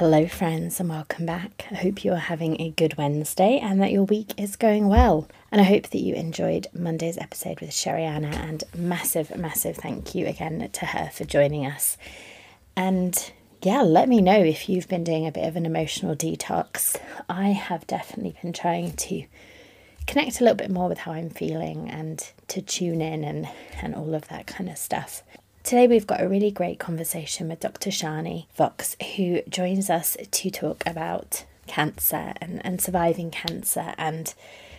Hello, friends, and welcome back. I hope you are having a good Wednesday and that your week is going well. And I hope that you enjoyed Monday's episode with Sheriana. And massive, massive thank you again to her for joining us. And yeah, let me know if you've been doing a bit of an emotional detox. I have definitely been trying to connect a little bit more with how I'm feeling and to tune in and, and all of that kind of stuff. Today, we've got a really great conversation with Dr. Shani Fox, who joins us to talk about cancer and, and surviving cancer and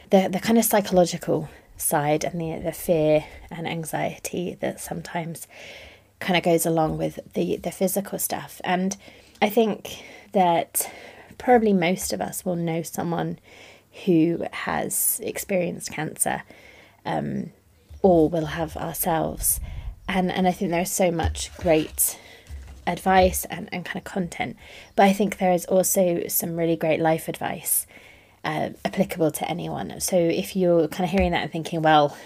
the, the kind of psychological side and the, the fear and anxiety that sometimes kind of goes along with the, the physical stuff. And I think that probably most of us will know someone who has experienced cancer um, or will have ourselves and and I think there's so much great advice and, and kind of content but I think there is also some really great life advice uh, applicable to anyone so if you're kind of hearing that and thinking well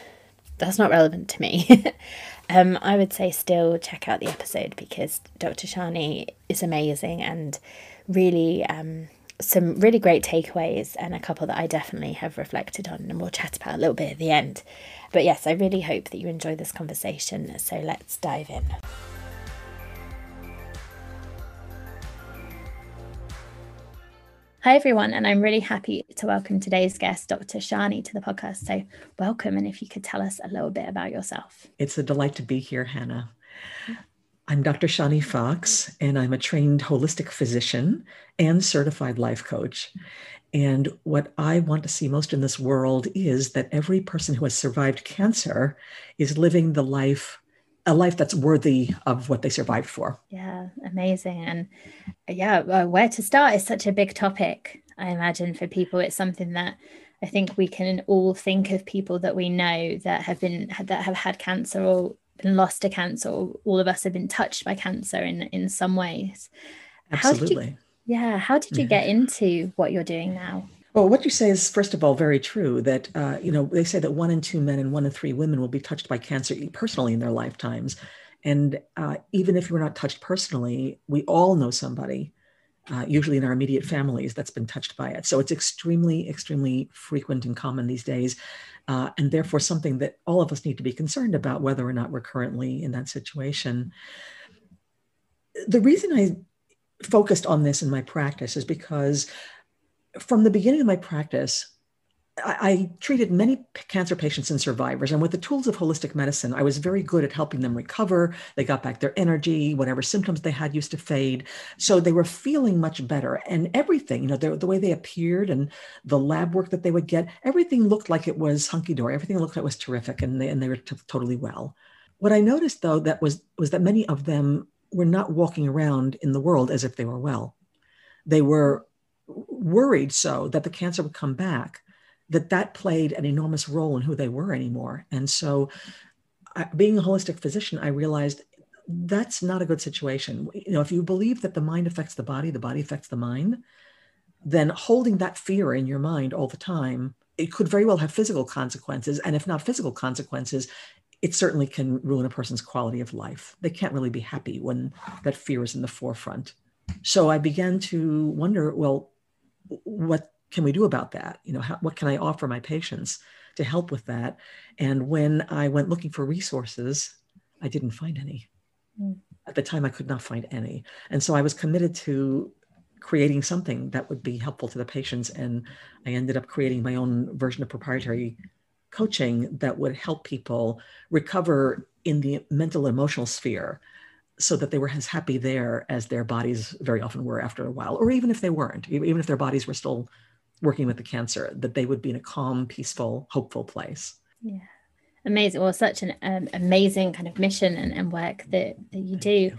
that's not relevant to me um, I would say still check out the episode because Dr. Shani is amazing and really um, some really great takeaways and a couple that I definitely have reflected on and we'll chat about a little bit at the end. But yes, I really hope that you enjoy this conversation. So let's dive in. Hi, everyone, and I'm really happy to welcome today's guest, Dr. Shani, to the podcast. So, welcome, and if you could tell us a little bit about yourself. It's a delight to be here, Hannah. I'm Dr. Shani Fox, and I'm a trained holistic physician and certified life coach. And what I want to see most in this world is that every person who has survived cancer is living the life, a life that's worthy of what they survived for. Yeah, amazing. And yeah, uh, where to start is such a big topic. I imagine for people, it's something that I think we can all think of people that we know that have been that have had cancer or been lost to cancer or all of us have been touched by cancer in in some ways absolutely how you, yeah how did you yeah. get into what you're doing now well, what you say is, first of all, very true. That uh, you know, they say that one in two men and one in three women will be touched by cancer personally in their lifetimes, and uh, even if we're not touched personally, we all know somebody, uh, usually in our immediate families, that's been touched by it. So it's extremely, extremely frequent and common these days uh, and therefore something that all of us need to be concerned about whether or not we're currently in that situation. The reason I focused on this in my practice is because from the beginning of my practice, I, treated many cancer patients and survivors, and with the tools of holistic medicine, I was very good at helping them recover. They got back their energy, whatever symptoms they had used to fade. So they were feeling much better. And everything, you know, the, the way they appeared and the lab work that they would get, everything looked like it was hunky dory. Everything looked like it was terrific, and they, and they were t- totally well. What I noticed, though, that was was that many of them were not walking around in the world as if they were well. They were worried so that the cancer would come back that that played an enormous role in who they were anymore. And so, I, being a holistic physician, I realized that's not a good situation. You know, if you believe that the mind affects the body, the body affects the mind, then holding that fear in your mind all the time, it could very well have physical consequences. And if not physical consequences, it certainly can ruin a person's quality of life. They can't really be happy when that fear is in the forefront. So I began to wonder, well, what can we do about that? You know, how, what can I offer my patients to help with that? And when I went looking for resources, I didn't find any. Mm. At the time, I could not find any. And so I was committed to creating something that would be helpful to the patients. And I ended up creating my own version of proprietary coaching that would help people recover in the mental emotional sphere so that they were as happy there as their bodies very often were after a while, or even if they weren't, even if their bodies were still working with the cancer, that they would be in a calm, peaceful, hopeful place. Yeah. amazing. Well such an um, amazing kind of mission and, and work that, that you do.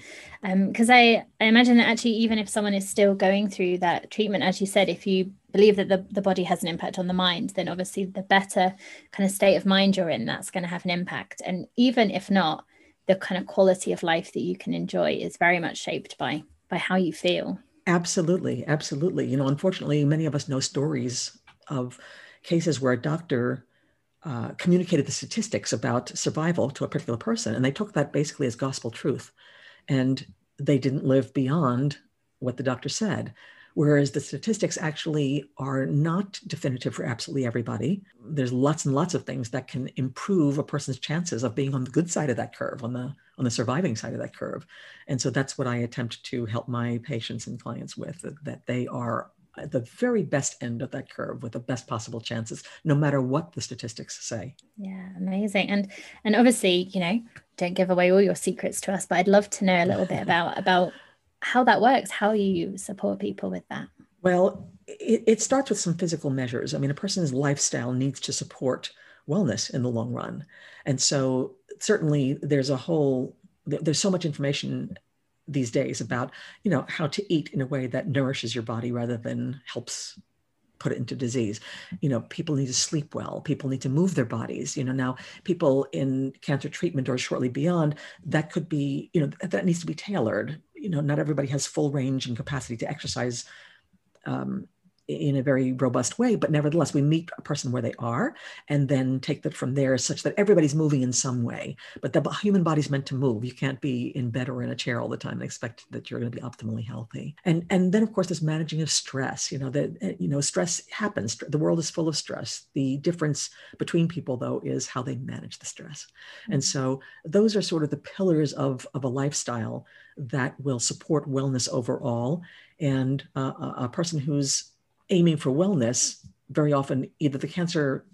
because um, I, I imagine that actually even if someone is still going through that treatment as you said if you believe that the, the body has an impact on the mind then obviously the better kind of state of mind you're in that's going to have an impact. And even if not the kind of quality of life that you can enjoy is very much shaped by by how you feel absolutely absolutely you know unfortunately many of us know stories of cases where a doctor uh, communicated the statistics about survival to a particular person, and they took that basically as gospel truth. And they didn't live beyond what the doctor said. Whereas the statistics actually are not definitive for absolutely everybody. There's lots and lots of things that can improve a person's chances of being on the good side of that curve, on the on the surviving side of that curve. And so that's what I attempt to help my patients and clients with, that they are at the very best end of that curve with the best possible chances no matter what the statistics say. Yeah amazing. And and obviously you know don't give away all your secrets to us but i'd love to know a little bit about about how that works how you support people with that. Well it, it starts with some physical measures. I mean a person's lifestyle needs to support wellness in the long run. And so certainly there's a whole there's so much information these days about you know how to eat in a way that nourishes your body rather than helps put it into disease. You know people need to sleep well. People need to move their bodies. You know now people in cancer treatment or shortly beyond that could be you know that needs to be tailored. You know not everybody has full range and capacity to exercise um, in a very robust way but nevertheless we meet a person where they are and then take that from there such that everybody's moving in some way. But the human body's meant to move. You can't be in bed or in a chair all the time and expect that you're going to be optimally healthy. And and then of course there's managing of stress. You know that eh, you know stress happens. The world is full of stress. The difference between people though is how they manage the stress. Mm-hmm. and so those are sort of the pillars of of a lifestyle that will support wellness overall. And uh, a person who's aiming for wellness, very often either the cancer,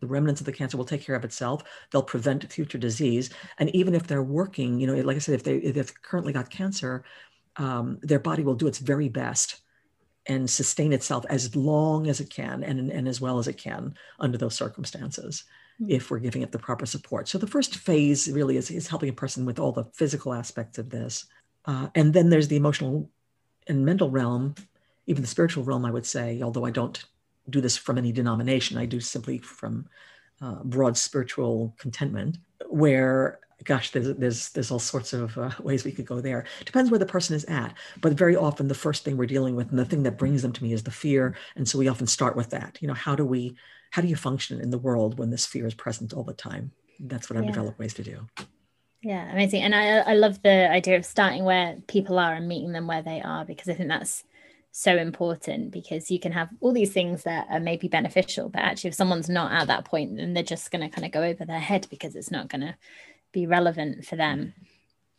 the remnants of the cancer will take care of itself. They'll prevent future disease. And even if they're working, you know, like I said, if they if they've currently got cancer, um, their body will do its very best and sustain itself as long as it can and, and as well as it can under those circumstances mm-hmm. if we're giving it the proper support. So the first phase really is, is helping a person with all the physical aspects of this. Uh, and then there's the emotional and mental realm even the spiritual realm, I would say, although I don't do this from any denomination, I do simply from uh, broad spiritual contentment, where gosh, there's there's there's all sorts of uh, ways we could go there. Depends where the person is at, but very often the first thing we're dealing with and the thing that brings them to me is the fear, and so we often start with that. You know, how do we how do you function in the world when this fear is present all the time? That's what I've yeah. developed ways to do. Yeah, amazing, and I I love the idea of starting where people are and meeting them where they are because I think that's so important because you can have all these things that are maybe beneficial but actually if someone's not at that point then they're just going to kind of go over their head because it's not going to be relevant for them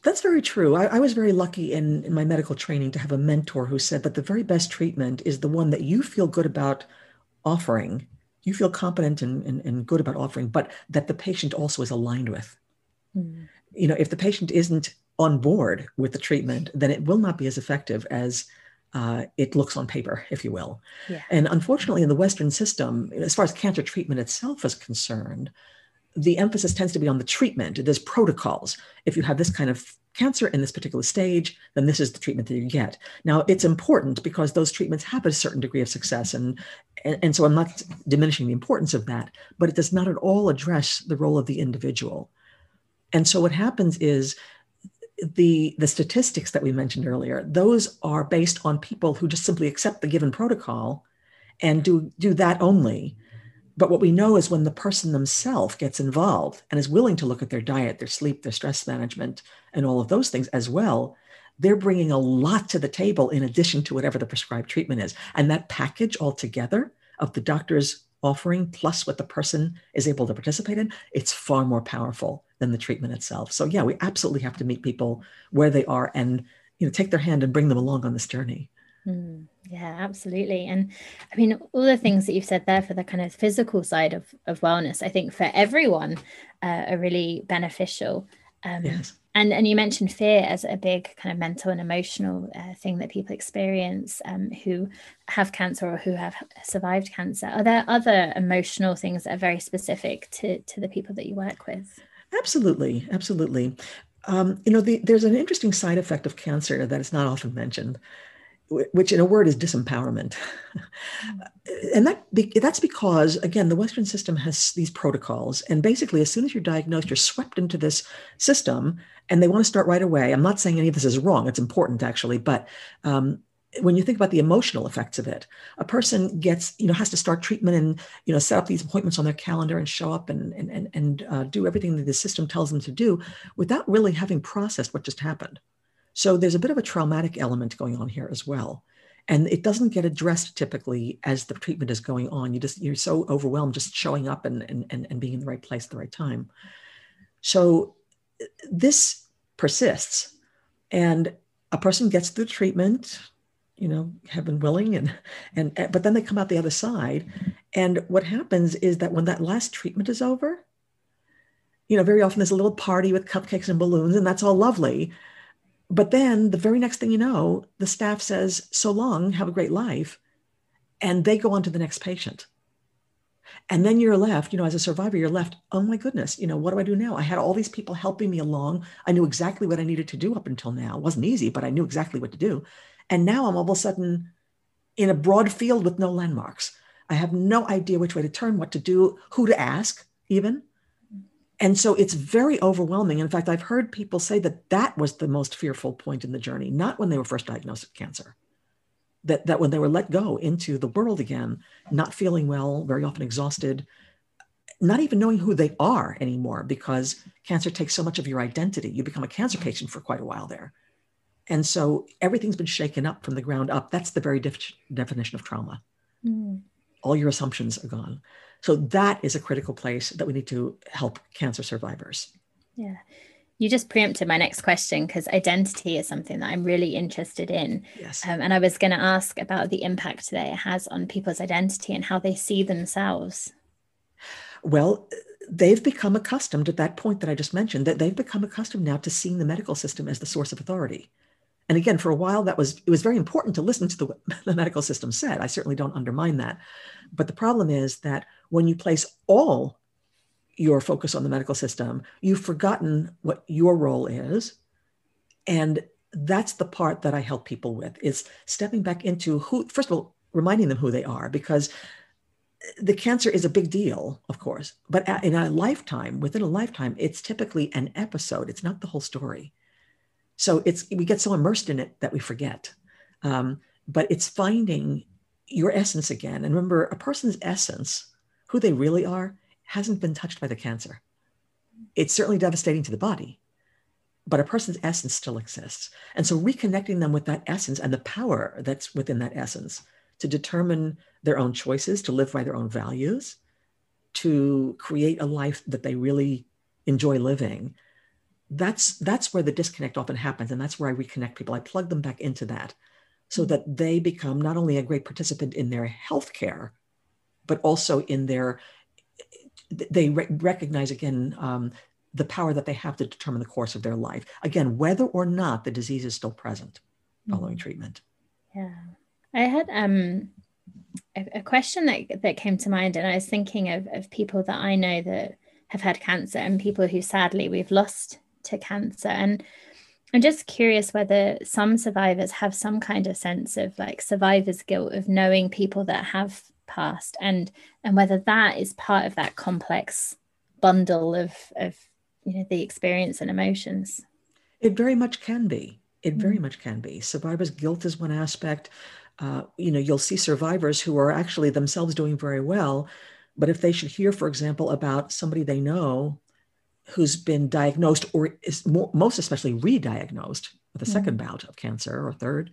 that's very true. I, I, was very lucky in, in my medical training to have a mentor who said that the very best treatment is the one that you feel good about offering. You feel competent and, and, and good about offering, but that the patient also is aligned with. Mm. You know, if the patient isn't on board with the treatment, then it will not be as effective as uh, it looks on paper, if you will. Yeah. And unfortunately, in the Western system, as far as cancer treatment itself is concerned, the emphasis tends to be on the treatment. There's protocols. If you have this kind of cancer in this particular stage, then this is the treatment that you get. Now, it's important because those treatments have a certain degree of success. And, and, and so I'm not diminishing the importance of that, but it does not at all address the role of the individual. And so what happens is the the statistics that we mentioned earlier those are based on people who just simply accept the given protocol and do do that only. But what we know is when the person themselves gets involved and is willing to look at their diet their sleep their stress management and all of those things as well they're bringing a lot to the table in addition to whatever the prescribed treatment is. And that package altogether of the doctor's offering plus what the person is able to participate in it's far more powerful than the treatment itself. So yeah, we absolutely have to meet people where they are and you know take their hand and bring them along on this journey. Mm, yeah, absolutely. And I mean, all the things that you've said there for the kind of physical side of, of wellness, I think for everyone uh, are really beneficial. Um, yes. and and you mentioned fear as a big kind of mental and emotional uh, thing that people experience um, who have cancer or who have survived cancer are there other emotional things that are very specific to to the people that you work with absolutely absolutely um, you know the, there's an interesting side effect of cancer that is not often mentioned which in a word is disempowerment. and that that's because again the western system has these protocols and basically as soon as you're diagnosed you're swept into this system and they want to start right away. I'm not saying any of this is wrong. It's important actually, but um, when you think about the emotional effects of it, a person gets, you know, has to start treatment and, you know, set up these appointments on their calendar and show up and, and, and, and uh, do everything that the system tells them to do without really having processed what just happened. So there's a bit of a traumatic element going on here as well. And it doesn't get addressed typically as the treatment is going on. You just, you're so overwhelmed just showing up and, and, and being in the right place at the right time. So this persists and a person gets through treatment, you know, heaven willing, and, and, eh, but then they come out the other side. And what happens is that when that last treatment is over, you know, very often there's a little party with cupcakes and balloons, and that's all lovely. But then the very next thing you know, the staff says, so long, have a great life. And they go on to the next patient. And then you're left, you know, as a survivor, you're left, oh my goodness, you know, what do I do now? I had all these people helping me along. I knew exactly what I needed to do up until now. It wasn't easy, but I knew exactly what to do. And now I'm all of a sudden in a broad field with no landmarks. I have no idea which way to turn, what to do, who to ask, even. And so it's very overwhelming. In fact, I've heard people say that that was the most fearful point in the journey, not when they were first diagnosed with cancer. That, that when they were let go into the world again, not feeling well, very often exhausted, not even knowing who they are anymore because cancer takes so much of your identity. You become a cancer patient for quite a while there. And so everything's been shaken up from the ground up. That's the very def- definition of trauma. Mm. All your assumptions are gone. So that is a critical place that we need to help cancer survivors. Yeah. You just preempted my next question because identity is something that I'm really interested in. Yes. Um, and I was going to ask about the impact that it has on people's identity and how they see themselves. Well, they've become accustomed at that point that I just mentioned, that they've become accustomed now to seeing the medical system as the source of authority. And again, for a while, that was it was very important to listen to the, the medical system said. I certainly don't undermine that. But the problem is that when you place all your focus on the medical system, you've forgotten what your role is. And that's the part that I help people with is stepping back into who, first of all, reminding them who they are, because the cancer is a big deal, of course, but in a lifetime, within a lifetime, it's typically an episode. It's not the whole story. So it's we get so immersed in it that we forget. Um, but it's finding your essence again. And remember, a person's essence, who they really are, hasn't been touched by the cancer. It's certainly devastating to the body, but a person's essence still exists. And so reconnecting them with that essence and the power that's within that essence to determine their own choices, to live by their own values, to create a life that they really enjoy living. That's that's where the disconnect often happens. And that's where I reconnect people. I plug them back into that so that they become not only a great participant in their healthcare, but also in their, they re- recognize again um, the power that they have to determine the course of their life. Again, whether or not the disease is still present following mm-hmm. treatment. Yeah. I had um, a, a, question that, that came to mind, and I was thinking of, of people that I know that have had cancer and people who sadly we've lost to cancer. And I'm just curious whether some survivors have some kind of sense of like survivor's guilt of knowing people that have passed and and whether that is part of that complex bundle of of you know the experience and emotions it very much can be it very mm. much can be survivor's guilt is one aspect uh, you know you'll see survivors who are actually themselves doing very well but if they should hear for example about somebody they know who's been diagnosed or is more, most especially re-diagnosed with a mm-hmm. second bout of cancer or third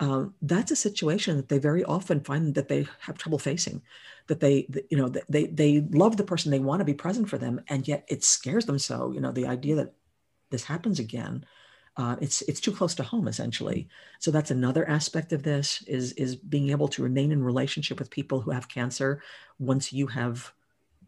um, that's a situation that they very often find that they have trouble facing that they you know they they love the person they want to be present for them and yet it scares them so you know the idea that this happens again uh, it's it's too close to home essentially so that's another aspect of this is is being able to remain in relationship with people who have cancer once you have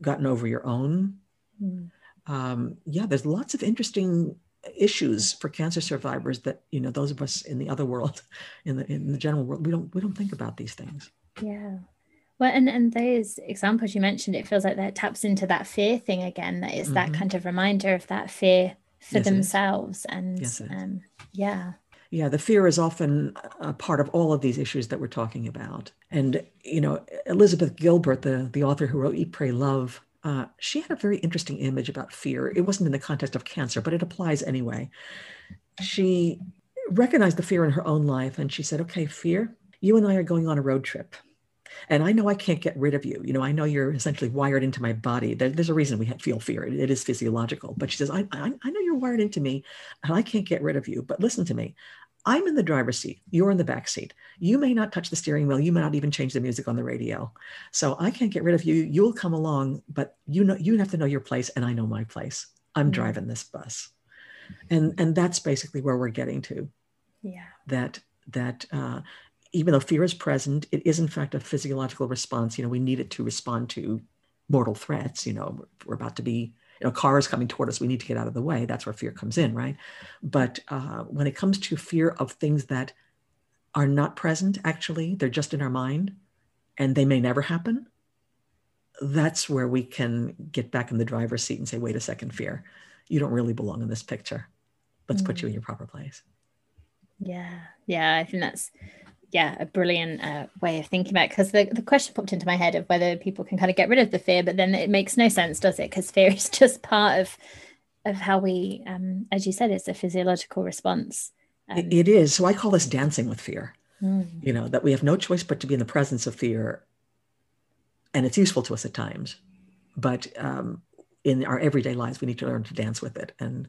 gotten over your own mm um, yeah, there's lots of interesting issues for cancer survivors that you know those of us in the other world in the in the general world we don't we don't think about these things. Yeah. Well and and those examples you mentioned it feels like that taps into that fear thing again that it's mm-hmm. that kind of reminder of that fear for yes, themselves and yes, um, yeah. Yeah the fear is often a part of all of these issues that we're talking about. And you know elizabeth gilbert the the author who wrote eat pray love uh, she had a very interesting image about fear. It wasn't in the context of cancer, but it applies anyway. She recognized the fear in her own life and she said, Okay, fear, you and I are going on a road trip. And I know I can't get rid of you. You know, I know you're essentially wired into my body. There, there's a reason we feel fear. It, it is physiological. But she says, I, I, I know you're wired into me and I can't get rid of you. But listen to me. I'm in the driver's seat. You're in the back seat. You may not touch the steering wheel. You may not even change the music on the radio. So I can't get rid of you. You'll come along, but you know you have to know your place, and I know my place. I'm mm-hmm. driving this bus, and and that's basically where we're getting to. Yeah. That that uh, even though fear is present, it is in fact a physiological response. You know, we need it to respond to mortal threats. You know, we're about to be you know, car is coming toward us. We need to get out of the way. That's where fear comes in, right? But uh, when it comes to fear of things that are not present, actually, they're just in our mind and they may never happen, that's where we can get back in the driver's seat and say, wait a second, fear, you don't really belong in this picture. Let's mm. put you in mm. your proper place. Yeah. Yeah. I think that's yeah, a brilliant uh, way of thinking about it. Because the, the question popped into my head of whether people can kind of get rid of the fear, but then it makes no sense, does it? Because fear is just part of of how we, um, as you said, it's a physiological response. Um, it, it is. So I call this dancing with fear. Mm. You know that we have no choice but to be in the presence of fear, and it's useful to us at times, but um, in our everyday lives, we need to learn to dance with it and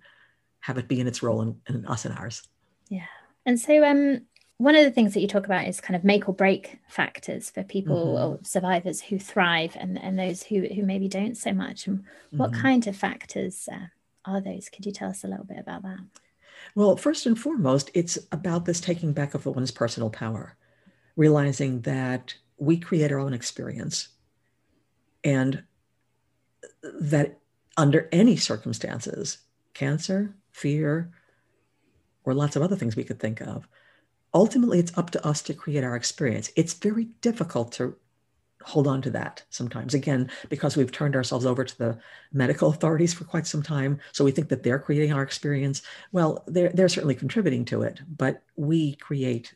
have it be in its role in, in us and ours. Yeah. And so, um, one of the things that you talk about is kind of make or break factors for people mm-hmm. or survivors who thrive and, and those who, who maybe don't so much. And what mm-hmm. kind of factors uh, are those? Could you tell us a little bit about that? Well, first and foremost, it's about this taking back of one's personal power, realizing that we create our own experience and that under any circumstances, cancer, fear, or lots of other things we could think of, ultimately it's up to us to create our experience. It's very difficult to hold on to that sometimes. Again because we've turned ourselves over to the medical authorities for quite some time so we think that they're creating our experience. Well they're, they're certainly contributing to it but we create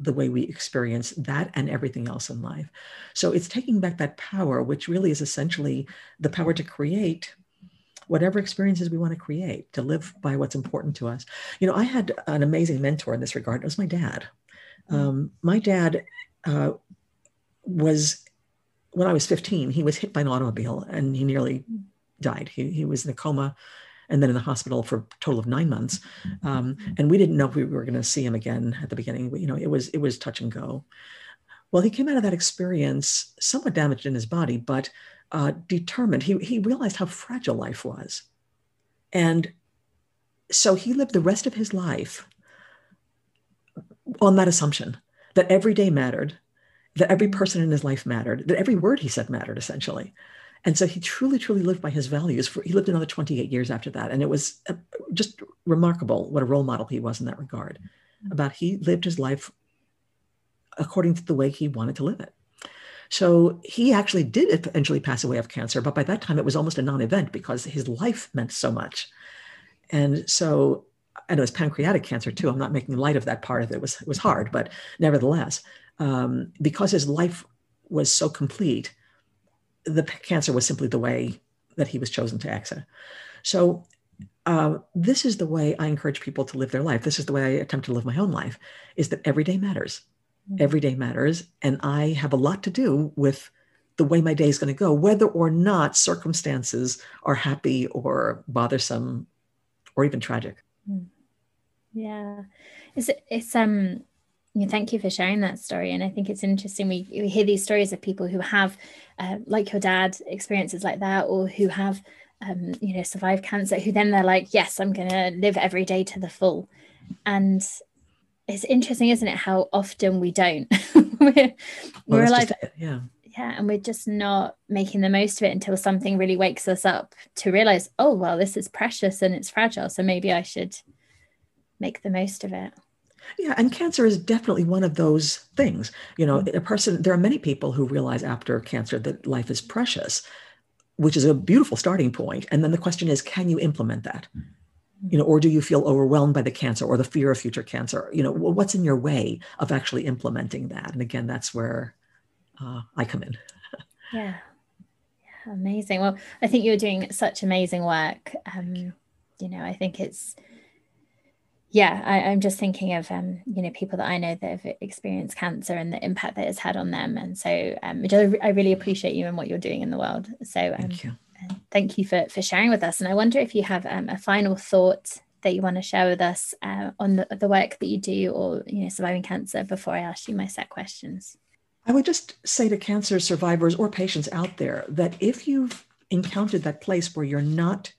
the way we experience that and everything else in life. So it's taking back that power which really is essentially the power to create whatever experiences we want to create, to live by what's important to us. You know, I had an amazing mentor in this regard. It was my dad. Mm. Um, my dad uh, was, when I was 15, he was hit by an automobile and he nearly died. He, he was in a coma and then in the hospital for a total of nine months. Um, and we didn't know if we were going to see him again at the beginning. You know, it was it was touch and go. Well, he came out of that experience somewhat damaged in his body, but uh, determined. He, he realized how fragile life was. And so he lived the rest of his life on that assumption that every day mattered, that every person in his life mattered, that every word he said mattered, essentially. And so he truly, truly lived by his values. For, he lived another 28 years after that. And it was uh, just remarkable what a role model he was in that regard. About he lived his life according to the way he wanted to live it. So he actually did eventually pass away of cancer, but by that time it was almost a non event because his life meant so much. And so, and it was pancreatic cancer too. I'm not making light of that part of it. It was, it was hard, but nevertheless, um, because his life was so complete, the cancer was simply the way that he was chosen to exit. So uh, this is the way I encourage people to live their life. This is the way I attempt to live my own life: is that every day matters. Mm-hmm. every day matters. And I have a lot to do with the way my day is going to go, whether or not circumstances are happy or bothersome or even tragic. Mm. Yeah. It's, it's, um, you know, thank you for sharing that story. And I think it's interesting. We, we hear these stories of people who have, uh, like your dad, experiences like that, or who have, um, you know, survived cancer, who then they're like, yes, I'm going to live every day to the full. And it's interesting, isn't it, how often we don't. we're, well, we're like, yeah. yeah and we're just not making the most of it until something really wakes us up to realize oh well this is precious and it's fragile so maybe i should make the most of it yeah, and cancer is definitely one of those things. You know, mm-hmm. a person, there are many people who realize after cancer that life is precious, which is a beautiful starting point. And then the question is, can you implement that? You know, or do you feel overwhelmed by the cancer or the fear of future cancer? You know, what's in your way of actually implementing that? And again, that's where uh, I come in. yeah. yeah. Amazing. Well, I think you're doing such amazing work. Um, you know, I think it's, yeah, I, am just thinking of um, you know people that I know that have experienced cancer and the impact that it's had on them, and so um, I really appreciate you and what you're doing in the world. So um, thank you, thank you for for sharing with us. And I wonder if you have um, a final thought that you want to share with us uh, on the, the work that you do, or you know, surviving cancer. Before I ask you my set questions, I would just say to cancer survivors or patients out there that if you've encountered that place where you're not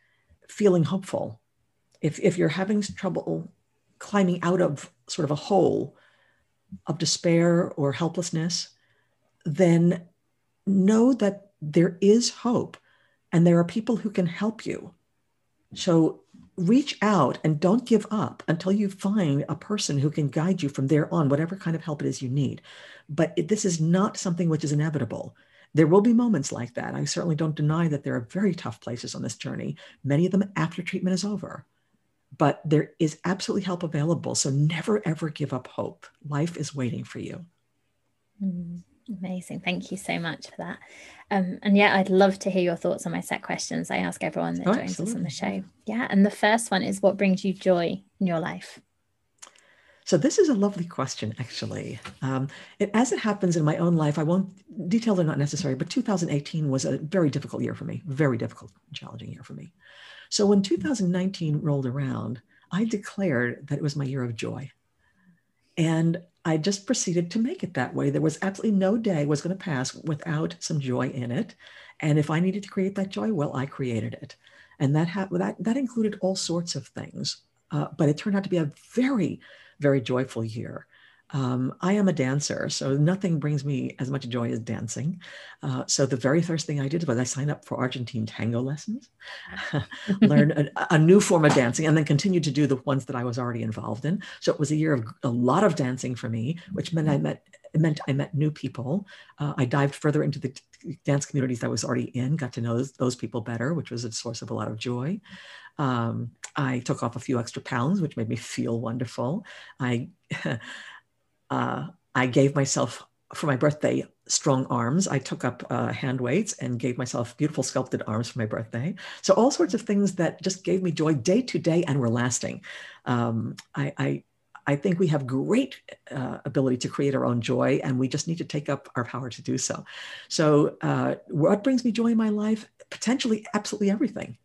feeling hopeful, if if you're having trouble climbing out of sort of a hole of despair or helplessness, then know that there is hope and there are people who can help you. So reach out and don't give up until you find a person who can guide you from there on, whatever kind of help it is you need. But it, this is not something which is inevitable. There will be moments like that. I certainly don't deny that there are very tough places on this journey, many of them after treatment is over but there is absolutely help available. So never, ever give up hope. Life is waiting for you. Mm, amazing. Thank you so much for that. Um, and yeah, I'd love to hear your thoughts on my set questions. I ask everyone that oh, joins absolutely. us on the show. Yeah. And the first one is what brings you joy in your life? So this is a lovely question, actually. Um, it, as it happens in my own life, I won't detail are not necessary, but 2018 was a very difficult year for me, very difficult, challenging year for me. So when 2019 rolled around, I declared that it was my year of joy. And I just proceeded to make it that way. There was absolutely no day was going to pass without some joy in it. And if I needed to create that joy, well, I created it. And that, ha- that, that included all sorts of things. Uh, but it turned out to be a very, very joyful year. Um, I am a dancer, so nothing brings me as much joy as dancing. Uh, so the very first thing I did was I signed up for Argentine tango lessons, learn a, a, new form of dancing, and then continued to do the ones that I was already involved in. So it was a year of a lot of dancing for me, which meant I met it meant I met new people. Uh, I dived further into the dance communities I was already in, got to know those, those people better, which was a source of a lot of joy. Um, I took off a few extra pounds, which made me feel wonderful. I uh, I gave myself for my birthday strong arms. I took up uh, hand weights and gave myself beautiful sculpted arms for my birthday. So all sorts of things that just gave me joy day to day and were lasting. Um, I, I, I think we have great uh, ability to create our own joy, and we just need to take up our power to do so. So, uh, what brings me joy in my life? Potentially, absolutely everything.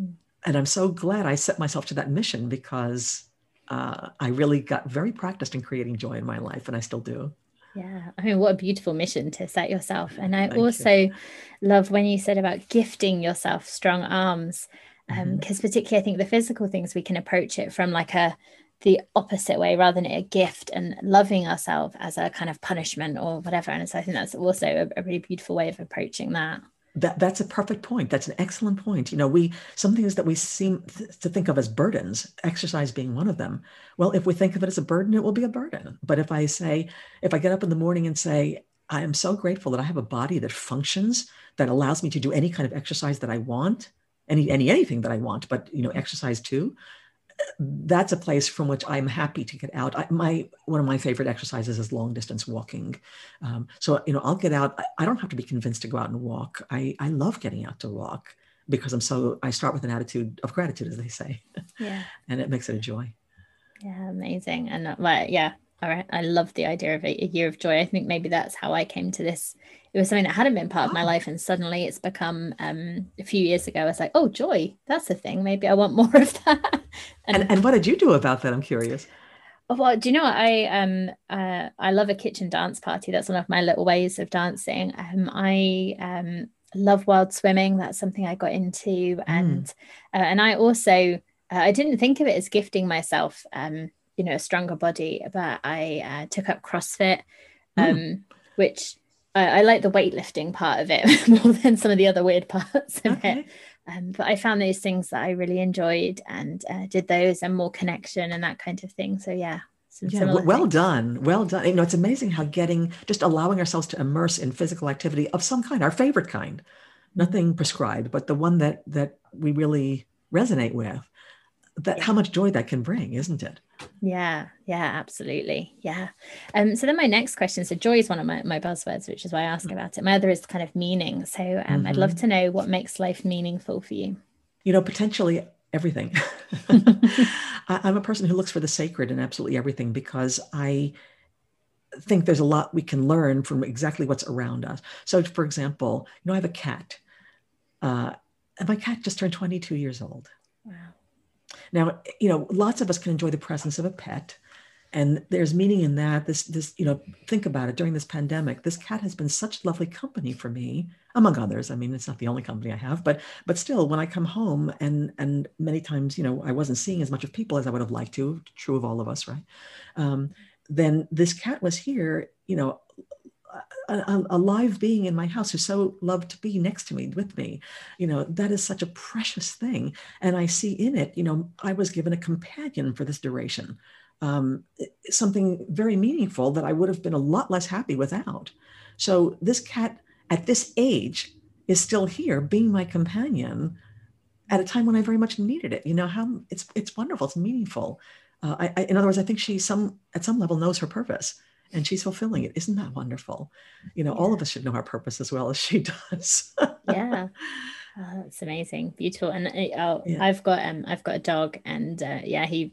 Mm. And I'm so glad I set myself to that mission because uh, I really got very practiced in creating joy in my life, and I still do. Yeah, I mean, what a beautiful mission to set yourself. And I Thank also you. love when you said about gifting yourself strong arms, because um, mm-hmm. particularly I think the physical things we can approach it from like a the opposite way rather than a gift and loving ourselves as a kind of punishment or whatever. And so I think that's also a, a really beautiful way of approaching that that that's a perfect point. That's an excellent point. You know we some things that we seem th- to think of as burdens exercise being one of them. Well if we think of it as a burden it will be a burden. But if i say if i get up in the morning and say i am so grateful that i have a body that functions that allows me to do any kind of exercise that i want any any anything that i want but you know exercise too that's a place from which I'm happy to get out. I, my one of my favorite exercises is long distance walking. Um, so you know, I'll get out. I don't have to be convinced to go out and walk. I I love getting out to walk because I'm so. I start with an attitude of gratitude, as they say. Yeah. and it makes it a joy. Yeah, amazing. And uh, like, yeah, all right. I love the idea of a, a year of joy. I think maybe that's how I came to this. It was something that hadn't been part of my life and suddenly it's become um, a few years ago i was like oh joy that's a thing. Maybe i want more of that. And, and, and what did you do about that? I'm curious. Oh, well do you know what? I um uh, i love a kitchen dance party. That's one of my little ways of dancing. Um i um love wild swimming. That's something i got into. Mm. and uh, and i also uh, i didn't think of it as gifting myself um you know a stronger body but i uh, took up crossfit mm. um mm. which I, I, like the weightlifting part of it more than some of the other weird parts of okay. it. Um, but I found those things that I really enjoyed and uh, did those and more connection and that kind of thing. So yeah. yeah, well things. done. Well done. You know, it's amazing how getting just allowing ourselves to immerse in physical activity of some kind, our favorite kind, nothing prescribed, but the one that that we really resonate with, that how much joy that can bring, isn't it? Yeah, yeah, absolutely. Yeah. Um, so then my next question, so joy is one of my, my buzzwords, which is why I ask mm. about it. My other is kind of meaning. So um, mm-hmm. I'd love mm-hmm. to know what makes life meaningful for you. You know, potentially everything. I, I'm a person who looks for the sacred in absolutely everything because I think there's a lot we can learn from exactly what's around us. So, for example, you know, I have a cat, uh, and my cat just turned 22 years old. Wow. Now, you know, lots of us can enjoy the presence of a pet, and there's meaning in that. This, this, you know, think about it. During this pandemic, this cat has been such lovely company for me, among others. I mean, it's not the only company I have, but but still, when I come home, and and many times, you know, I wasn't seeing as much of people as I would have liked to. True of all of us, right? Um, then this cat was here, you know, a, a, live being in my house who so loved to be next to me with me. You know that is such a precious thing. And i see in it you know i was given a companion for this duration um, something very meaningful that i would have been a lot less happy without. So this cat at this age is still here being my companion at a time when i very much needed it. You know how it's it's wonderful it's meaningful. Uh, I, I, in other words i think she some at some level knows her purpose and she's fulfilling it. Isn't that wonderful? You know, yeah. all of us should know our purpose as well as she does. yeah. Oh, that's amazing, beautiful, and oh, yeah. I've got um, I've got a dog, and uh, yeah, he,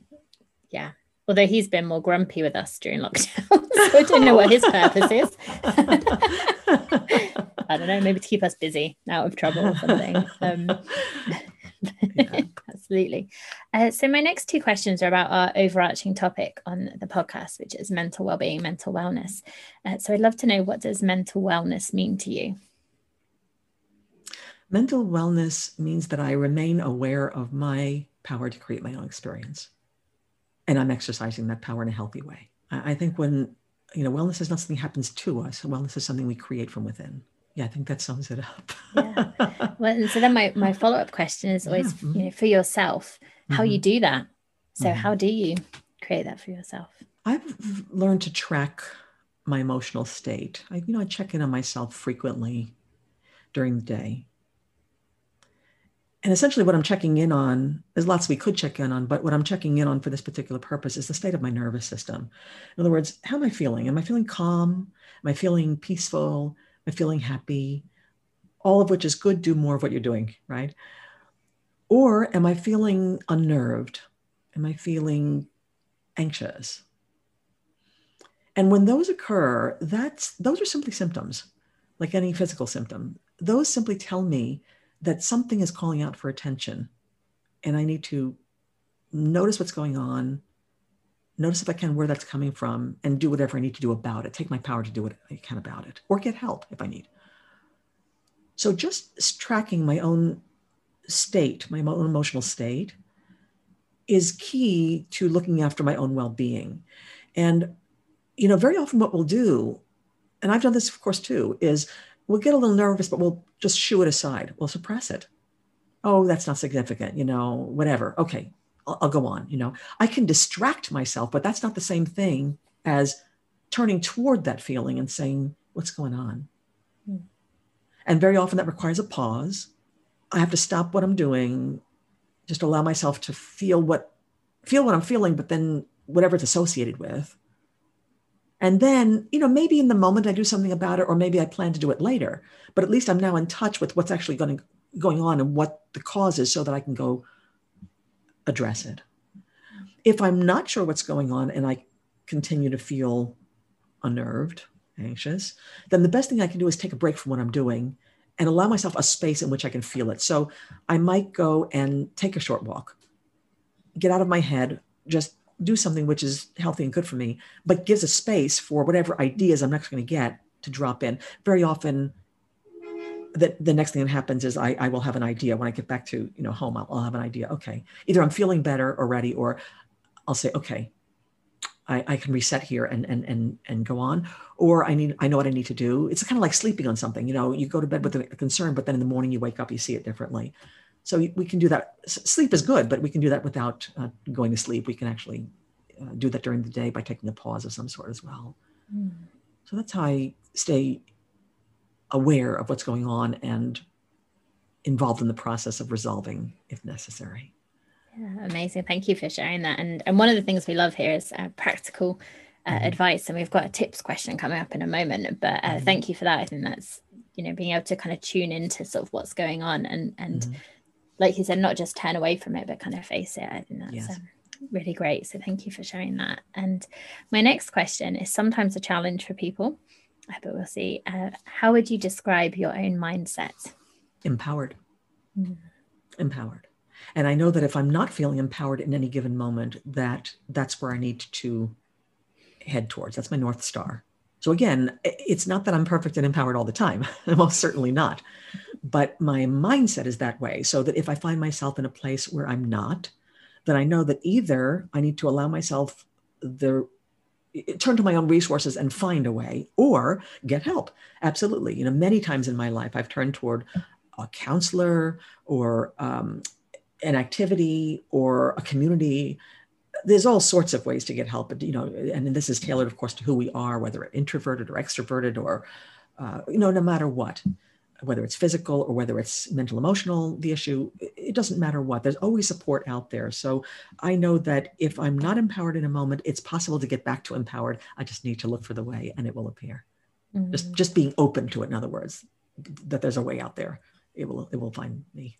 yeah, although he's been more grumpy with us during lockdown, so I don't know what his purpose is. I don't know, maybe to keep us busy, out of trouble or something. Um, yeah. Absolutely. Uh, so, my next two questions are about our overarching topic on the podcast, which is mental well-being, mental wellness. Uh, so, I'd love to know what does mental wellness mean to you? Mental wellness means that I remain aware of my power to create my own experience, and I'm exercising that power in a healthy way. I, I think when you know, wellness is not something that happens to us. Wellness is something we create from within yeah, I think that sums it up. yeah. Well, and so then my, my follow up question is always, yeah. you know, for yourself, how mm-hmm. you do that. So, mm-hmm. how do you create that for yourself? I've learned to track my emotional state. I, you know, I check in on myself frequently during the day. And essentially, what I'm checking in on, there's lots we could check in on, but what I'm checking in on for this particular purpose is the state of my nervous system. In other words, how am I feeling? Am I feeling calm? Am I feeling peaceful? And feeling happy, all of which is good, do more of what you're doing, right? Or am I feeling unnerved? Am I feeling anxious? And when those occur, that's those are simply symptoms, like any physical symptom. Those simply tell me that something is calling out for attention. And I need to notice what's going on, notice if I can where that's coming from, and do whatever I need to do about it. Take my power to do what I can about it, or get help if I need. So just tracking my own state, my own emotional state, is key to looking after my own well-being. And you know, very often what we'll do, and I've done this, of course, too, is we'll get a little nervous, but we'll just shoo it aside. We'll suppress it. Oh, that's not significant, you know, whatever. Okay, I'll, go on. You know, I can distract myself, but that's not the same thing as turning toward that feeling and saying, what's going on? Hmm. And very often that requires a pause. I have to stop what I'm doing, just allow myself to feel what feel what I'm feeling, but then whatever it's associated with. And then, you know, maybe in the moment I do something about it, or maybe I plan to do it later. But at least I'm now in touch with what's actually going going on and what the cause is so that I can go address it. If I'm not sure what's going on and I continue to feel unnerved, anxious, then the best thing I can do is take a break from what I'm doing and allow myself a space in which I can feel it. So I might go and take a short walk, get out of my head, just do something which is healthy and good for me, but gives a space for whatever ideas I'm next going to get to drop in. Very often, the, the next thing that happens is I, I will have an idea. When I get back to you know home. I'll, I'll have an idea. Okay, either I'm feeling better already, or I'll say, okay, I, I can reset here and and and and go on. Or i need i know what i need to do. It's kind of like sleeping on something you know you go to bed with a concern but then in the morning you wake up you see it differently. So we can do that. Sleep is good but we can do that without uh, going to sleep. We can actually uh, do that during the day by taking a pause of some sort as well. Mm. so that's how i stay aware of what's going on and involved in the process of resolving if necessary yeah, amazing. Thank you for sharing that. And and one of the things we love here is uh, practical uh, mm-hmm. advice, and we've got a tips question coming up in a moment. But uh, mm-hmm. thank you for that. I think that's you know being able to kind of tune into sort of what's going on and and mm-hmm. like you said, not just turn away from it, but kind of face it. I think that's. Yes. Um, really great. So thank you for sharing that. And my next question is sometimes a challenge for people, but we'll see. Uh, how would you describe your own mindset? Empowered. Mm. Empowered and i know that if i'm not feeling empowered in any given moment that that's where i need to head towards that's my north star so again it's not that i'm perfect and empowered all the time most certainly not but my mindset is that way so that if i find myself in a place where i'm not then i know that either i need to allow myself the turn to my own resources and find a way or get help. Absolutely. You know many times in my life i've turned toward a counselor or um, an activity or a community. There's all sorts of ways to get help but you know and this is tailored of course to who we are whether introverted or extroverted or uh, you know no matter what whether it's physical or whether it's mental emotional the issue it doesn't matter what there's always support out there so i know that if i'm not empowered in a moment it's possible to get back to empowered i just need to look for the way and it will appear mm-hmm. just just being open to it in other words that there's a way out there it will it will find me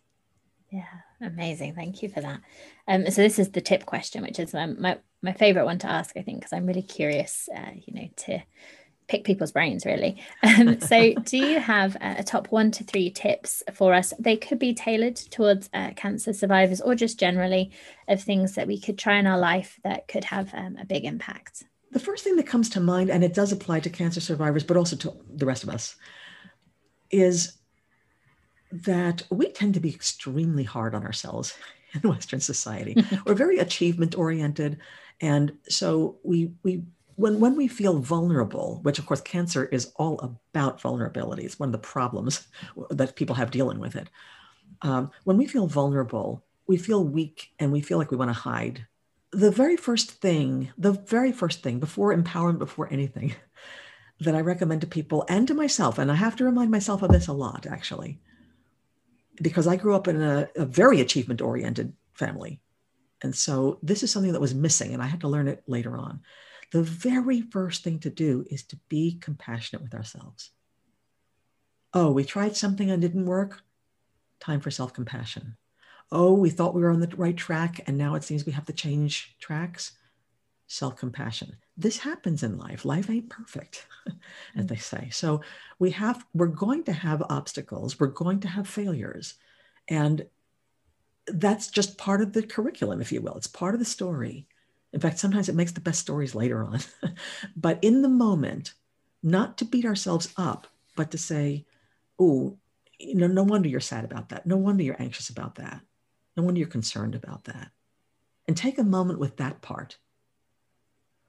yeah, amazing. Thank you for that. Um, so this is the tip question, which is my my, my favorite one to ask, I think, because I'm really curious, uh, you know, to pick people's brains really. Um, so do you have a top one to three tips for us? They could be tailored towards uh, cancer survivors or just generally of things that we could try in our life that could have um, a big impact. The first thing that comes to mind, and it does apply to cancer survivors, but also to the rest of us, is that we tend to be extremely hard on ourselves in Western society. We're very achievement oriented. And so we, we, when, when we feel vulnerable, which of course cancer is all about vulnerability, it's one of the problems that people have dealing with it. Um, when we feel vulnerable, we feel weak and we feel like we want to hide. The very first thing, the very first thing before empowerment, before anything, that I recommend to people and to myself, and I have to remind myself of this a lot actually, because I grew up in a, a very achievement oriented family. And so this is something that was missing, and I had to learn it later on. The very first thing to do is to be compassionate with ourselves. Oh, we tried something and didn't work. Time for self compassion. Oh, we thought we were on the right track, and now it seems we have to change tracks. Self compassion. This happens in life. Life ain't perfect, as they say. So we have we're going to have obstacles we're going to have failures and that's just part of the curriculum if you will it's part of the story in fact sometimes it makes the best stories later on. But in the moment not to beat ourselves up but to say oh you know no wonder you're sad about that. No wonder you're anxious about that. No wonder you're concerned about that. And take a moment with that part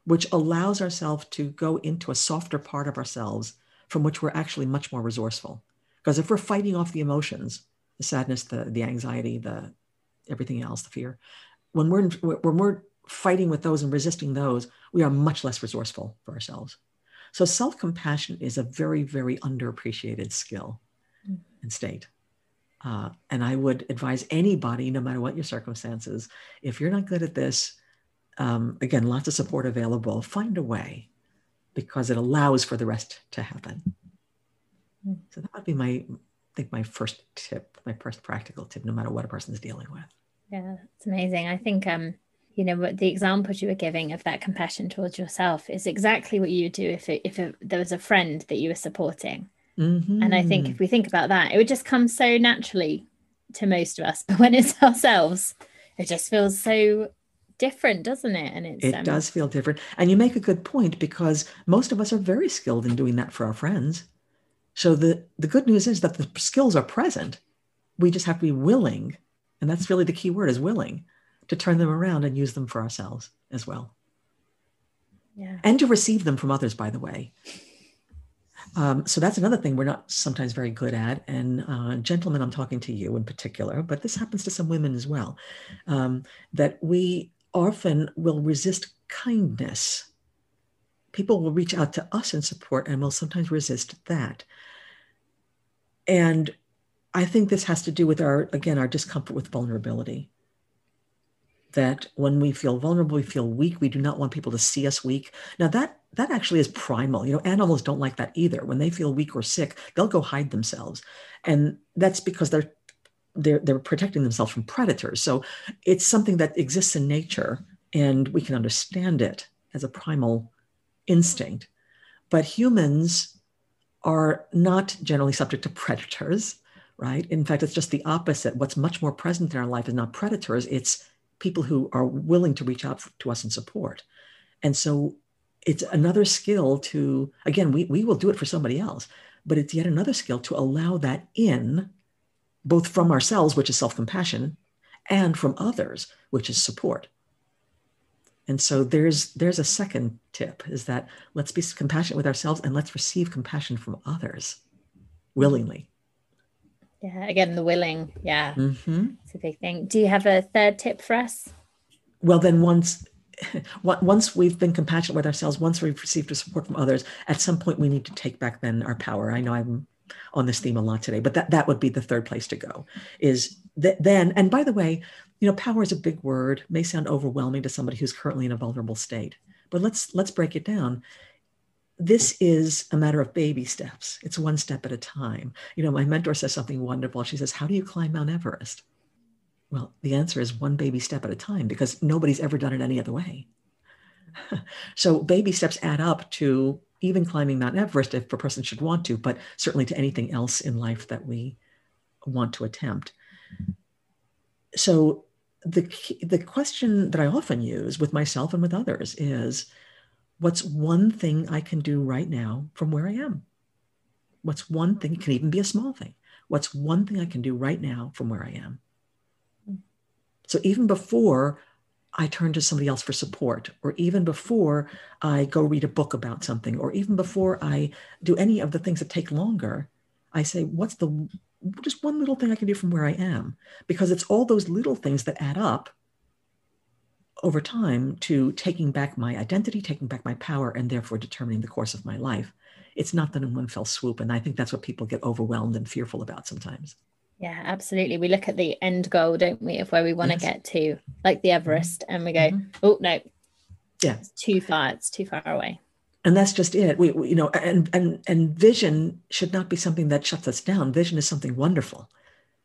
which allows ourselves to go into a softer part of ourselves from which we're actually much more resourceful. Because if we're fighting off the emotions, the sadness, the, the anxiety, the everything else, the fear, when we're, when we're fighting with those and resisting those, we are much less resourceful for ourselves. So self compassion is a very, very underappreciated skill mm. and state. Uh, and I would advise anybody, no matter what your circumstances, if you're not good at this, um, again, lots of support available, find a way because it allows for the rest to happen. Hmm. So that would be my, I think my first tip, my first practical tip, no matter what a person is dealing with. Yeah, it's amazing. I think, um, you know, what the examples you were giving of that compassion towards yourself is exactly what you would do if it, if it, there was a friend that you were supporting. Mm-hmm. And I think if we think about that, it would just come so naturally to most of us. But when it's ourselves, it just feels so different, doesn't it? And it's, it um, does feel different. And you make a good point because most of us are very skilled in doing that for our friends. So the, the good news is that the skills are present. We just have to be willing, and that's really the key word is willing, to turn them around and use them for ourselves as well. yeah. and to receive them from others, by the way. Um, so that's another thing we're not sometimes very good at. And uh, gentlemen, I'm talking to you in particular, but this happens to some women as well, um, that we often will resist kindness. People will reach out to us in support and will sometimes resist that. And I think this has to do with our, again, our discomfort with vulnerability that when we feel vulnerable, we feel weak. We do not want people to see us weak. Now that that actually is primal. You know, animals don't like that either. When they feel weak or sick, they'll go hide themselves, and that's because they're they're they're protecting themselves from predators. So it's something that exists in nature, and we can understand it as a primal instinct. But humans are not generally subject to predators, right? In fact, it's just the opposite. What's much more present in our life is not predators; it's people who are willing to reach out to us and support. And so it's another skill to, again, we, we will do it for somebody else, but it's yet another skill to allow that in, both from ourselves, which is self compassion, and from others, which is support. And so there's there's a second tip is that let's be compassionate with ourselves and let's receive compassion from others willingly. Yeah, again, the willing. Yeah, mm-hmm. it's a big thing. Do you have a third tip for us? Well, then once once we've been compassionate with ourselves, once we've received support from others, at some point we need to take back then our power. I know I'm on this theme a lot today, but that, that would be the third place to go is that then, and by the way, you know, power is a big word, may sound overwhelming to somebody who's currently in a vulnerable state, but let's, let's break it down this is a matter of baby steps. It's one step at a time. You know, my mentor says something wonderful. She says, How do you climb Mount Everest? Well, the answer is one baby step at a time because nobody's ever done it any other way. so, baby steps add up to even climbing Mount Everest if a person should want to, but certainly to anything else in life that we want to attempt. So, the, the question that I often use with myself and with others is What's one thing I can do right now from where I am? What's one thing? It can even be a small thing. What's one thing I can do right now from where I am? So even before I turn to somebody else for support, or even before I go read a book about something, or even before I do any of the things that take longer, I say, what's the just one little thing I can do from where I am? Because it's all those little things that add up over time to taking back my identity, taking back my power, and therefore determining the course of my life. It's not done in one fell swoop. And I think that's what people get overwhelmed and fearful about sometimes. Yeah, absolutely. We look at the end goal, don't we, of where we want yes. to get to, like the mm-hmm. Everest, and we go, mm-hmm. oh, no, yeah, it's too far. It's too far away. And that's just it. We, we, you know, and and and vision should not be something that shuts us down. Vision is something wonderful.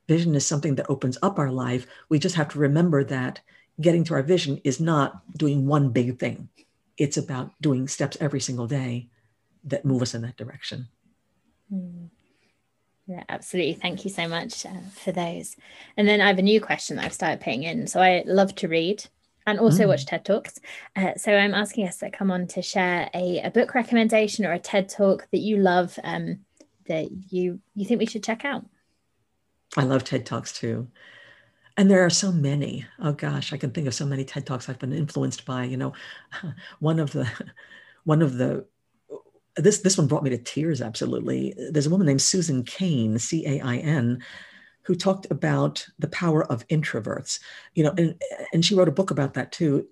Vision is something that opens up our life. We just have to remember that getting to our vision is not doing one big thing. It's about doing steps every single day that move us in that direction. Mm. Yeah, absolutely. Thank you so much uh, for those. And then I have a new question that I've started putting in. So I love to read and also mm. watch TED Talks. Uh, so I'm asking us to come on to share a, a book recommendation or a TED Talk that you love um, that you you think we should check out. I love TED Talks too and there are so many. Oh gosh i can think of so many ted talks i've been influenced by you know. One of the one of the this this one brought me to tears absolutely. There's a woman named susan cain c-a-i-n who talked about the power of introverts you know and and she wrote a book about that too.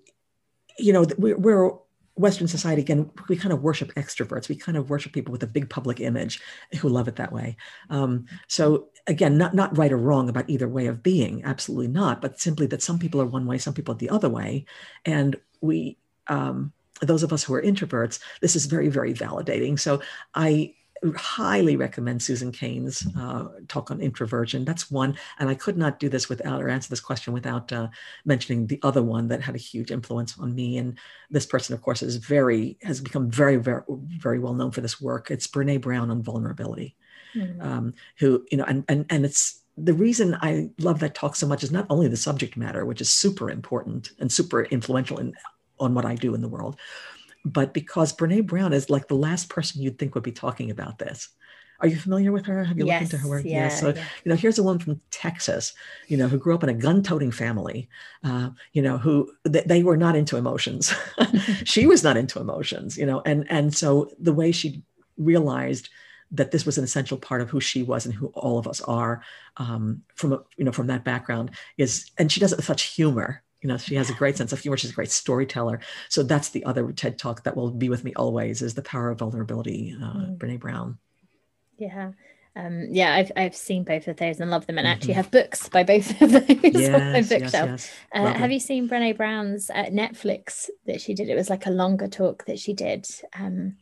You know we're, we're Western society, again, we kind of worship extroverts. We kind of worship people with a big public image who love it that way. Um, so again, not not right or wrong about either way of being, absolutely not, but simply that some people are one way, some people are the other way, and we, um, those of us who are introverts, this is very very validating. So I highly recommend Susan Cain's uh, talk on introversion. That's one, and I could not do this without or answer this question without uh, mentioning the other one that had a huge influence on me. And this person, of course, is very has become very very very well known for this work. It's Brene Brown on vulnerability, mm-hmm. um, who you know, and and and it's the reason I love that talk so much is not only the subject matter, which is super important and super influential in on what I do in the world, but because Brene Brown is like the last person you'd think would be talking about this. Are you familiar with her? Have you yes, looked into her work? Yeah, yes. So, yeah. you know, here's a woman from Texas, you know, who grew up in a gun-toting family, uh, you know, who th- they were not into emotions. she was not into emotions, you know, and and so the way she realized that this was an essential part of who she was and who all of us are um, from a, you know from that background is and she does it with such humor you know she has a great sense of humor she's a great storyteller so that's the other ted talk that will be with me always is the power of vulnerability uh, mm. brene brown yeah um, yeah, I've I've seen both of those and love them, and actually mm-hmm. have books by both of those yes, on my bookshelf. Yes, yes. Uh, have you seen Brene Brown's uh, Netflix that she did? It was like a longer talk that she did. Um,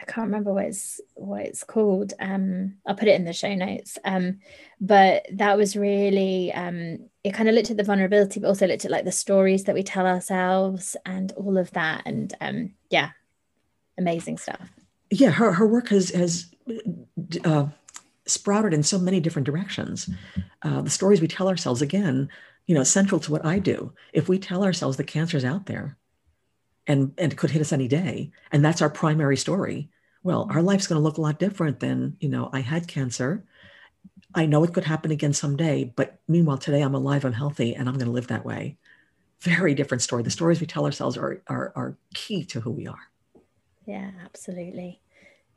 I can't remember what it's what it's called. Um, I'll put it in the show notes. Um, but that was really um, it kind of looked at the vulnerability, but also looked at like the stories that we tell ourselves and all of that. And um, yeah, amazing stuff. Yeah, her her work has has uh, sprouted in so many different directions. Uh, the stories we tell ourselves again, you know, central to what I do. If we tell ourselves the cancer's out there, and and it could hit us any day. And that's our primary story. Well our life's going to look a lot different than you know i had cancer. I know it could happen again someday but meanwhile today i'm alive i'm healthy and i'm going to live that way. Very different story. The stories we tell ourselves are are, are key to who we are. Yeah absolutely.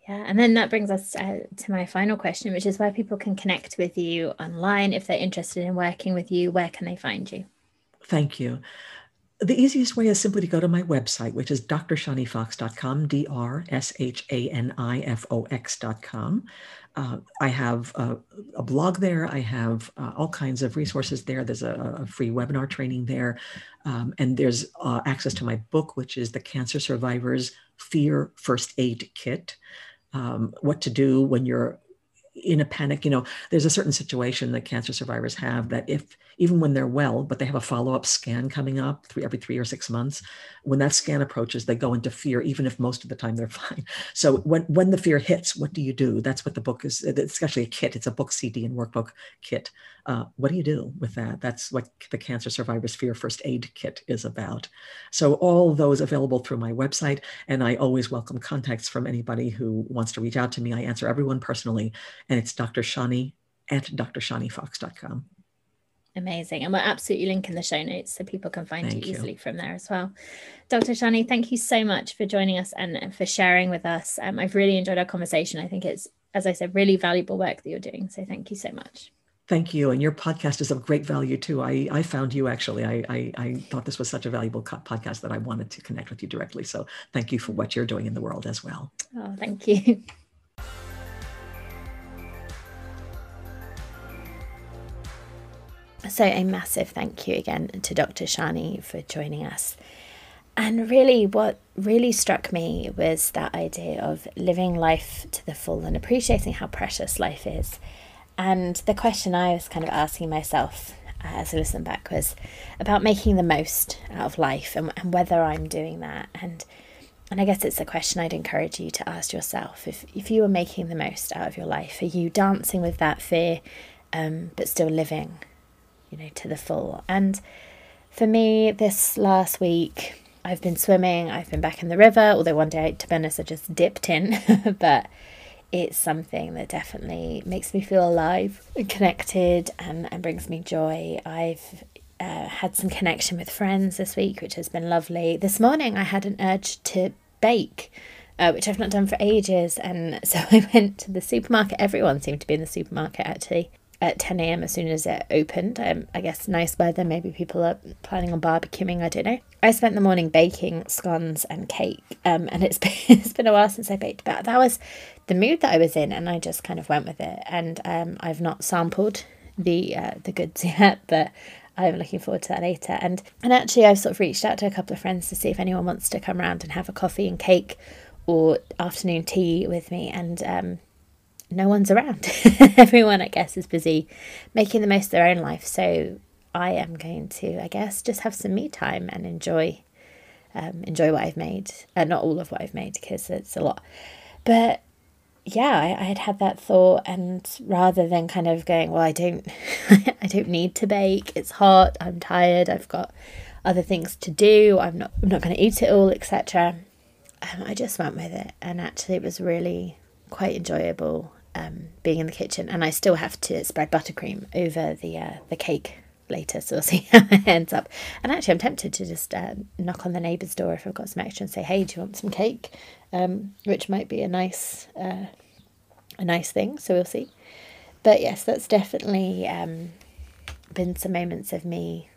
Yeah and then that brings us uh, to my final question which is where people can connect with you online if they're interested in working with you where can they find you? Thank you the easiest way is simply to go to my website, which is drshanifox.com, D R S H A N I F O X.com. Uh, I have a, a, blog there. I have uh, all kinds of resources there. There's a, a free webinar training there. Um, and there's uh, access to my book, which is The Cancer Survivors Fear First Aid Kit. Um, what to do when you're in a panic. You know, there's a certain situation that cancer survivors have that if even when they're well, but they have a follow-up scan coming up three, every three or six months, when that scan approaches, they go into fear, even if most of the time they're fine. So when when the fear hits, what do you do? That's what the book is. It's actually a kit. It's a book CD and workbook kit. Uh, what do you do with that? That's what the Cancer Survivors Fear First Aid Kit is about. So all those available through my website, and I always welcome contacts from anybody who wants to reach out to me. I answer everyone personally, and it's Dr. Shani at drshanifox.com. Amazing. And we'll absolutely link in the show notes so people can find you easily from there as well. Dr. Shani, thank you so much for joining us and for sharing with us. Um, I've really enjoyed our conversation. I think it's, as I said, really valuable work that you're doing. So thank you so much. Thank you. And your podcast is of great value too. I, I found you actually. I, I, I thought this was such a valuable podcast that I wanted to connect with you directly. So thank you for what you're doing in the world as well. Oh, thank you. So, a massive thank you again to Dr. Shani for joining us. And really, what really struck me was that idea of living life to the full and appreciating how precious life is. And the question I was kind of asking myself uh, as I listened back was about making the most out of life and, and whether I'm doing that. And and I guess it's a question I'd encourage you to ask yourself. If if you are making the most out of your life, are you dancing with that fear, um, but still living, you know, to the full? And for me, this last week, I've been swimming. I've been back in the river. Although one day, to be honest, I just dipped in, but it's something that definitely makes me feel alive and connected and, and brings me joy. I've uh, had some connection with friends this week, which has been lovely. This morning, I had an urge to bake. Uh, which I've not done for ages, and so I went to the supermarket. Everyone seemed to be in the supermarket actually, at 10 a.m. as soon as it opened. Um, I guess nice weather, maybe people are planning on barbecuing, I don't know. I spent the morning baking scones and cake, um, and it's been, it's been a while since I baked, but that was the mood that I was in, and I just kind of went with it. And um, I've not sampled the uh, the goods yet, but I'm looking forward to that later. And and actually, I've sort of reached out to a couple of friends to see if anyone wants to come around and have a coffee and cake or afternoon tea with me, and um, no one's around. Everyone, I guess, is busy making the most of their own life. So I am going to, I guess, just have some me time and enjoy, um, enjoy what I've made. Uh, not all of what I've made because it's a lot, but yeah, I, I had had that thought, and rather than kind of going, well, I don't, I don't need to bake. It's hot. I'm tired. I've got other things to do. I'm not, I'm not going to eat it all, etc. Um, I just went with it, and actually, it was really quite enjoyable um, being in the kitchen, and I still have to spread buttercream over the uh, the cake later, so we'll see how it ends up. And actually, I'm tempted to just uh, knock on the neighbour's door if I've got some extra and say, "Hey, do you want some cake?" Um, which might be a nice uh, a nice thing. So we'll see. But yes, that's definitely um, been some moments of me.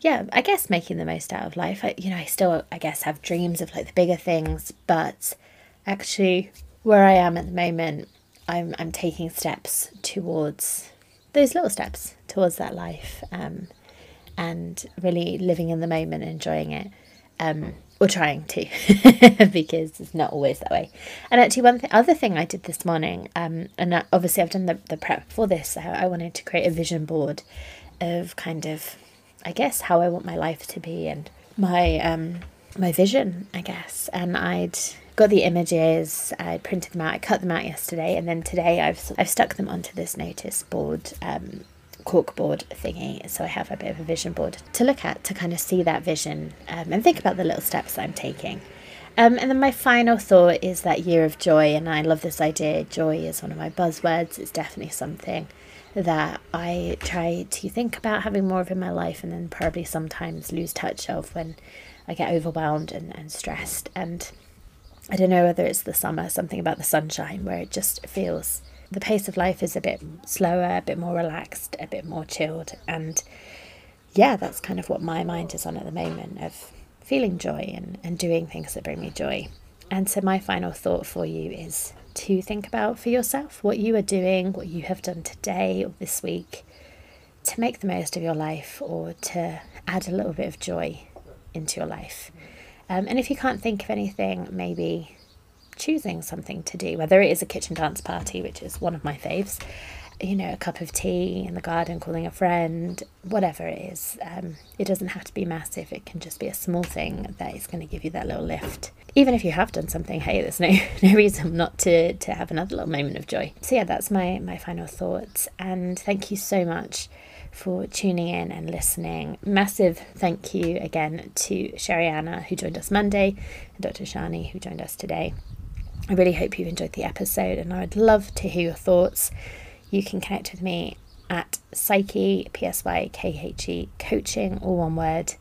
Yeah, I guess making the most out of life. I, you know, I still, I guess, have dreams of like the bigger things, but actually, where I am at the moment, I'm I'm taking steps towards those little steps towards that life, um, and really living in the moment, enjoying it. Um, or trying to because it's not always that way and actually one th- other thing i did this morning um, and obviously i've done the, the prep for this I, I wanted to create a vision board of kind of i guess how i want my life to be and my um my vision i guess and i'd got the images i printed them out i cut them out yesterday and then today i've i've stuck them onto this notice board um, corkboard thingy. So I have a bit of a vision board to look at to kind of see that vision um, and think about the little steps I'm taking. Um, and then my final thought is that year of joy, and I love this idea. Joy is one of my buzzwords. It's definitely something that I try to think about having more of in my life, and then probably sometimes lose touch of when I get overwhelmed and, and stressed. And I don't know whether it's the summer, something about the sunshine, where it just feels the pace of life is a bit slower, a bit more relaxed, a bit more chilled. And yeah, that's kind of what my mind is on at the moment of feeling joy and, and doing things that bring me joy. And so, my final thought for you is to think about for yourself what you are doing, what you have done today or this week to make the most of your life or to add a little bit of joy into your life. Um, and if you can't think of anything, maybe choosing something to do, whether it is a kitchen dance party, which is one of my faves, you know, a cup of tea in the garden, calling a friend, whatever it is. Um, it doesn't have to be massive, it can just be a small thing that is going to give you that little lift. Even if you have done something, hey, there's no, no reason not to, to have another little moment of joy. So, yeah, that's my, my final thoughts. And thank you so much for tuning in and listening. Massive thank you again to Sherry-Anna, who joined us Monday, and Dr. Shani, who joined us today. I really hope you've enjoyed the episode and I would love to hear your thoughts. You can connect with me at Psykhe, P S Y K H E, coaching, all one word,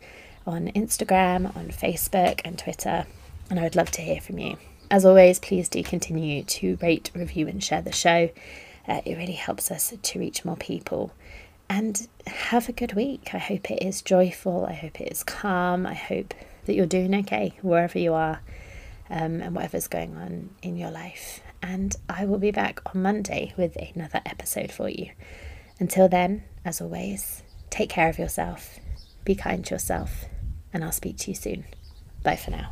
on Instagram, on Facebook, and Twitter. And I would love to hear from you. As always, please do continue to rate, review, and share the show. Uh, it really helps us to reach more people. And have a good week. I hope it is joyful. I hope it is calm. I hope that you're doing okay wherever you are um, and whatever's going on in your life. And I will be back on Monday with another episode for you. Until then, as always, take care of yourself, be kind to yourself, and I'll speak to you soon. Bye for now.